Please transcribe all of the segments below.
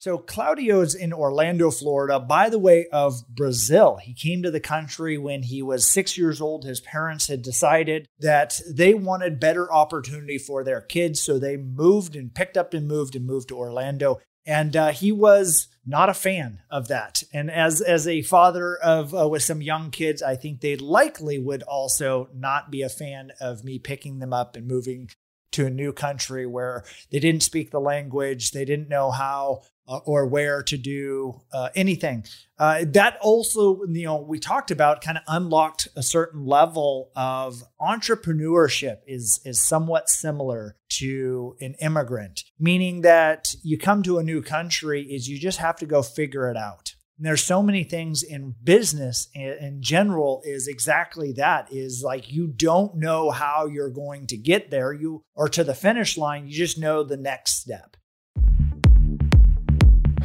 So Claudio's in Orlando, Florida, by the way of Brazil. He came to the country when he was six years old. His parents had decided that they wanted better opportunity for their kids. So they moved and picked up and moved and moved to Orlando. And uh, he was not a fan of that. And as as a father of uh, with some young kids, I think they likely would also not be a fan of me picking them up and moving to a new country where they didn't speak the language, they didn't know how uh, or where to do uh, anything. Uh, that also, you know, we talked about kind of unlocked a certain level of entrepreneurship is is somewhat similar to an immigrant, meaning that you come to a new country is you just have to go figure it out. And there's so many things in business in general is exactly that is like you don't know how you're going to get there you or to the finish line you just know the next step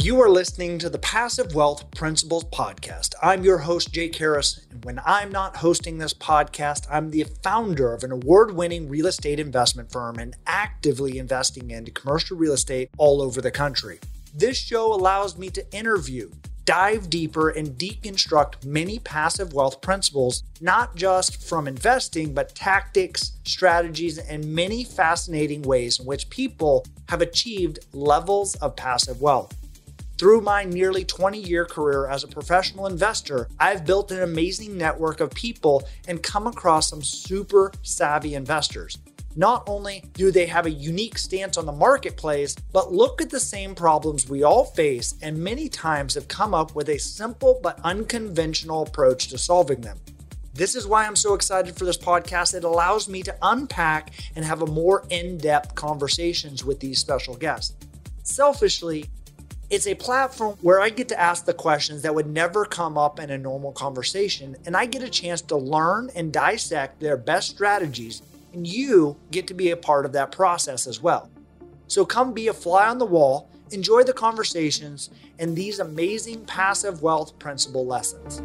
you are listening to the Passive Wealth Principles Podcast. I'm your host, Jake Harris. And when I'm not hosting this podcast, I'm the founder of an award winning real estate investment firm and actively investing into commercial real estate all over the country. This show allows me to interview, dive deeper, and deconstruct many passive wealth principles, not just from investing, but tactics, strategies, and many fascinating ways in which people have achieved levels of passive wealth. Through my nearly 20 year career as a professional investor, I've built an amazing network of people and come across some super savvy investors. Not only do they have a unique stance on the marketplace, but look at the same problems we all face and many times have come up with a simple but unconventional approach to solving them. This is why I'm so excited for this podcast. It allows me to unpack and have a more in depth conversations with these special guests. Selfishly, it's a platform where I get to ask the questions that would never come up in a normal conversation, and I get a chance to learn and dissect their best strategies, and you get to be a part of that process as well. So come be a fly on the wall, enjoy the conversations, and these amazing passive wealth principle lessons.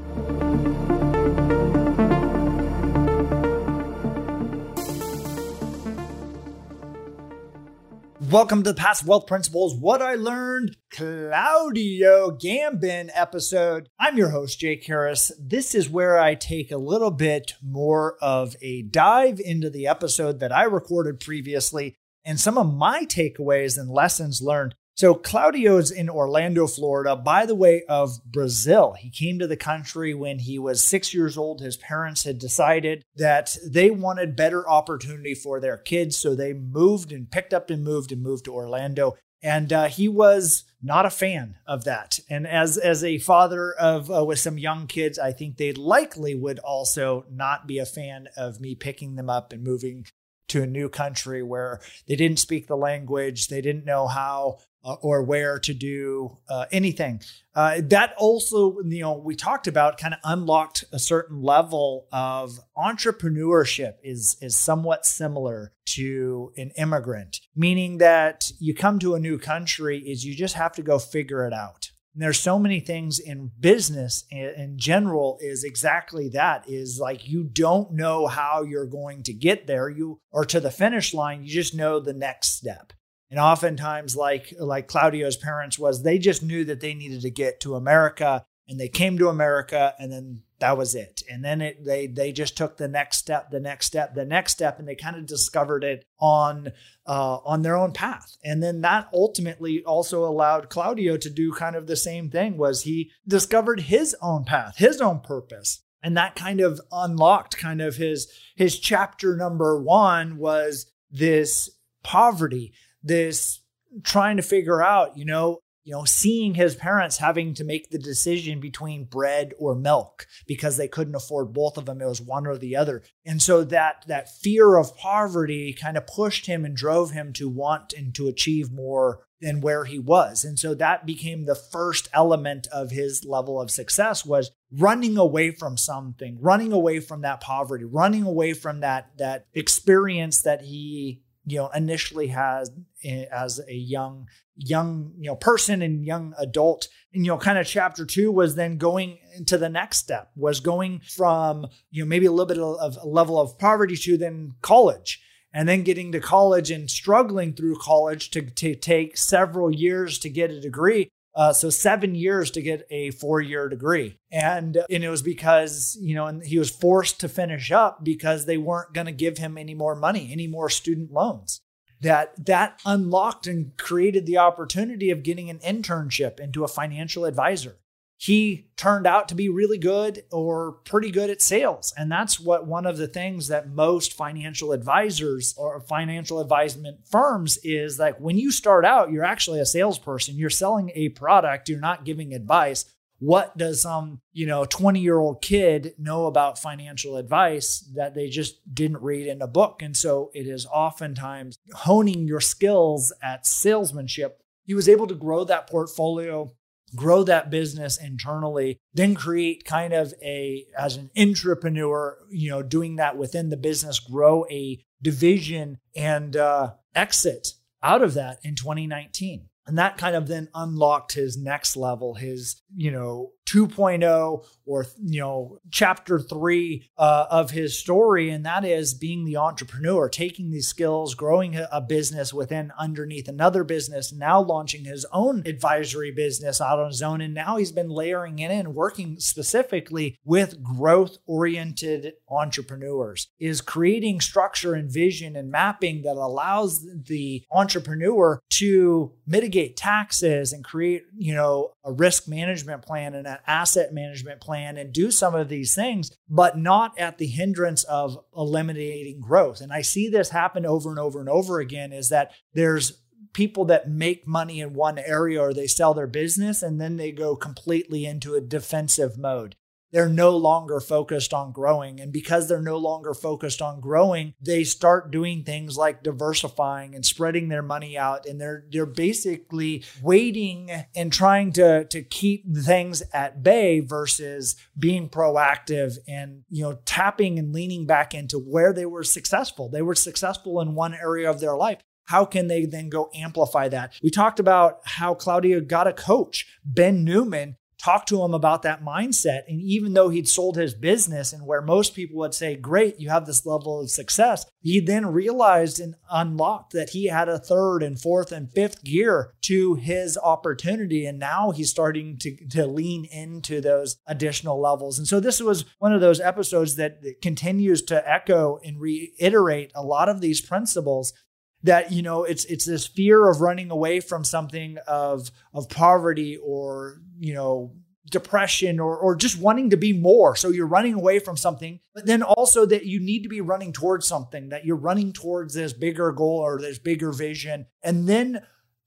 Welcome to the Passive Wealth Principles What I Learned Claudio Gambin episode. I'm your host, Jake Harris. This is where I take a little bit more of a dive into the episode that I recorded previously and some of my takeaways and lessons learned so Claudio's in Orlando, Florida, by the way of Brazil. He came to the country when he was six years old. His parents had decided that they wanted better opportunity for their kids. So they moved and picked up and moved and moved to Orlando. And uh, he was not a fan of that. And as as a father of uh, with some young kids, I think they likely would also not be a fan of me picking them up and moving to a new country where they didn't speak the language, they didn't know how uh, or where to do uh, anything. Uh, that also, you know, we talked about kind of unlocked a certain level of entrepreneurship is is somewhat similar to an immigrant, meaning that you come to a new country is you just have to go figure it out. And there's so many things in business in general is exactly that is like you don't know how you're going to get there. You or to the finish line you just know the next step. And oftentimes like like claudio's parents was they just knew that they needed to get to america and they came to america and then that was it. And then it they they just took the next step the next step the next step and they kind of discovered it on uh, on their own path. And then that ultimately also allowed claudio to do kind of the same thing was he discovered his own path his own purpose. And that kind of unlocked kind of his his chapter number one was this poverty this trying to figure out, you know, you know, seeing his parents having to make the decision between bread or milk because they couldn't afford both of them. It was one or the other. And so that that fear of poverty kind of pushed him and drove him to want and to achieve more than where he was. And so that became the first element of his level of success was running away from something, running away from that poverty, running away from that that experience that he you know initially has eh, as a young young you know person and young adult and you know kind of chapter two was then going into the next step was going from you know maybe a little bit of a level of poverty to then college and then getting to college and struggling through college to, to take several years to get a degree. Uh, so seven years to get a four-year degree, and and it was because you know, and he was forced to finish up because they weren't going to give him any more money, any more student loans. That that unlocked and created the opportunity of getting an internship into a financial advisor he turned out to be really good or pretty good at sales. And that's what one of the things that most financial advisors or financial advisement firms is like when you start out, you're actually a salesperson, you're selling a product, you're not giving advice. What does some, you know, 20 year old kid know about financial advice that they just didn't read in a book? And so it is oftentimes honing your skills at salesmanship. He was able to grow that portfolio grow that business internally, then create kind of a, as an entrepreneur, you know, doing that within the business, grow a division and uh, exit out of that in 2019. And that kind of then unlocked his next level, his, you know, 2.0 or you know chapter 3 uh, of his story and that is being the entrepreneur taking these skills growing a, business within underneath another business now launching his own advisory business out on his own and now he's been layering in and working specifically with growth oriented entrepreneurs is creating structure and vision and mapping that allows the entrepreneur to mitigate taxes and create you know a risk management plan and an asset management plan and do some of these things, but not at the hindrance of eliminating growth. And I see this happen over and over and over again is that there's people that make money in one area or they sell their business and then they go completely into a defensive mode they're no longer focused on growing. And because they're no longer focused on growing, they start doing things like diversifying and spreading their money out. And they're they're basically waiting and trying to, to keep things at bay versus being proactive and you know tapping and leaning back into where they were successful. They were successful in one area of their life how can they then go amplify that? We talked about how Claudio got a coach, Ben Newman, talked to him about that mindset. And even though he'd sold his business, and where most people would say, Great, you have this level of success, he then realized and unlocked that he had a third and fourth and fifth gear to his opportunity. And now he's starting to, to lean into those additional levels. And so this was one of those episodes that continues to echo and reiterate a lot of these principles that you know it's it's this fear of running away from something of of poverty or you know depression or or just wanting to be more. So you're running away from something but then also that you need to be running towards something that you're running towards this bigger goal or this bigger vision and then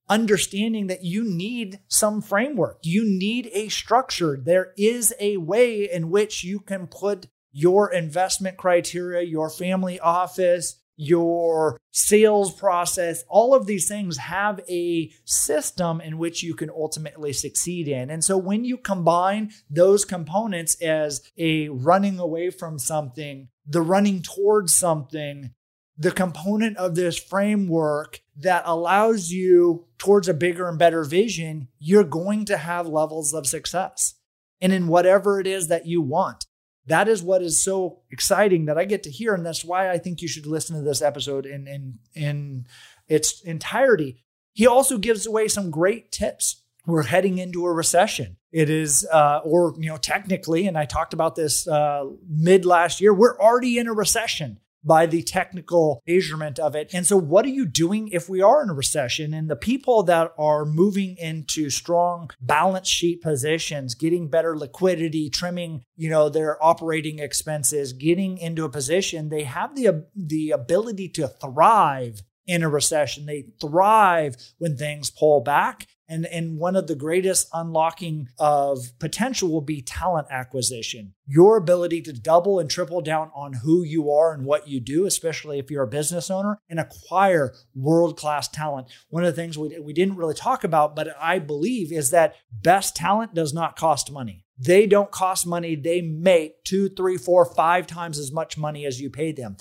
understanding that you need some framework. You need a structure. There is a way in which you can put your investment criteria your family office your sales process, all of these things have a system in which you can ultimately succeed in. And so when you combine those components as a running away from something, the running towards something, the component of this framework that allows you towards a bigger and better vision, you're going to have levels of success. And in whatever it is that you want that is what is so exciting that I get to hear. And that's why I think you should listen to this episode in, in, in its entirety. He also gives away some great tips. We're heading into a recession. It is, uh, or, you know, technically, and I talked about this uh, mid last year, we're already in a recession by the technical measurement of it. And so, what are you doing if we are in a recession? And the people that are moving into strong balance sheet positions, getting better liquidity, trimming, you know, their operating expenses, getting into a position, they have the the ability to thrive in a recession. They thrive when things pull back and, and one of the greatest unlocking of potential will be talent acquisition. Your ability to double and triple down on who you are and what you do, especially if you're a business owner, and acquire world class talent. One of the things we, we didn't really talk about, but I believe is that best talent does not cost money. They don't cost money. They make two, three, four, five times as much money as you pay them.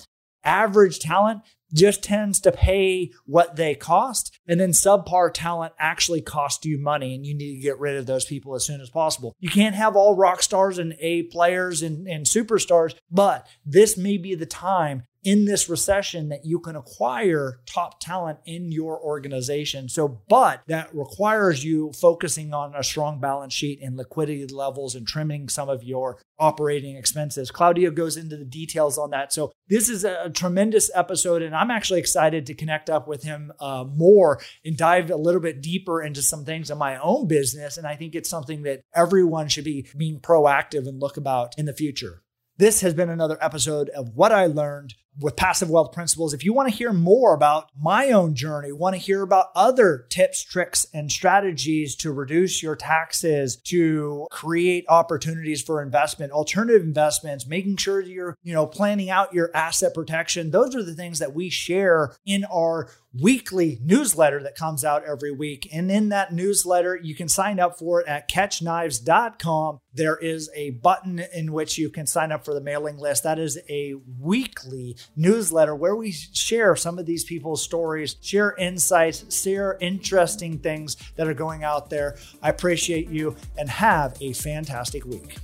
Average talent, just tends to pay what they cost. And then subpar talent actually costs you money and you need to get rid of those people as soon as possible. You can't have all rock stars and A players and, and superstars, but this may be the time in this recession that you can acquire top talent in your organization. So, but that requires you focusing on a strong balance sheet and liquidity levels and trimming some of your operating expenses. Claudio goes into the details on that. So, this is a tremendous episode, and I'm actually excited to connect up with him uh, more and dive a little bit deeper into some things in my own business. And I think it's something that everyone should be being proactive and look about in the future. This has been another episode of What I Learned with Passive Wealth Principles. If you want to hear more about my own journey, want to hear about other tips, tricks, and strategies to reduce your taxes, to create opportunities for investment, alternative investments, making sure you're, you know, planning out your asset protection, those are the things that we share in our weekly newsletter that comes out every week. And in that newsletter, you can sign up for it at catchknives.com. There is a button in which you can sign up for the mailing list. That is a weekly newsletter where we share some of these people's stories, share insights, share interesting things that are going out there. I appreciate you and have a fantastic week.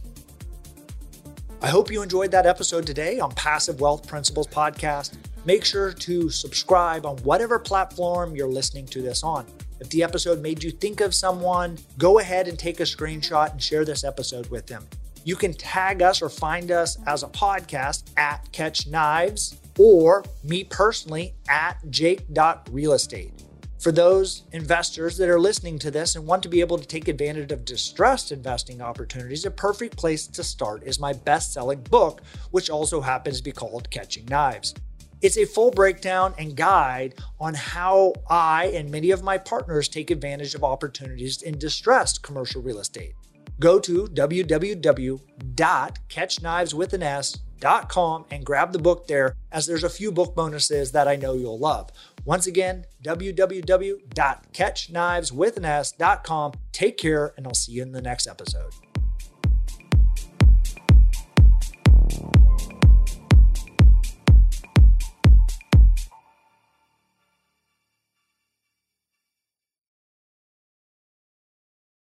I hope you enjoyed that episode today on Passive Wealth Principles Podcast. Make sure to subscribe on whatever platform you're listening to this on. If the episode made you think of someone, go ahead and take a screenshot and share this episode with them. You can tag us or find us as a podcast at Catch Knives or me personally at jake.realestate. For those investors that are listening to this and want to be able to take advantage of distressed investing opportunities, a perfect place to start is my best selling book, which also happens to be called Catching Knives. It's a full breakdown and guide on how I and many of my partners take advantage of opportunities in distressed commercial real estate. Go to www.catchkniveswithans.com and grab the book there, as there's a few book bonuses that I know you'll love. Once again, www.catchkniveswithans.com. Take care, and I'll see you in the next episode.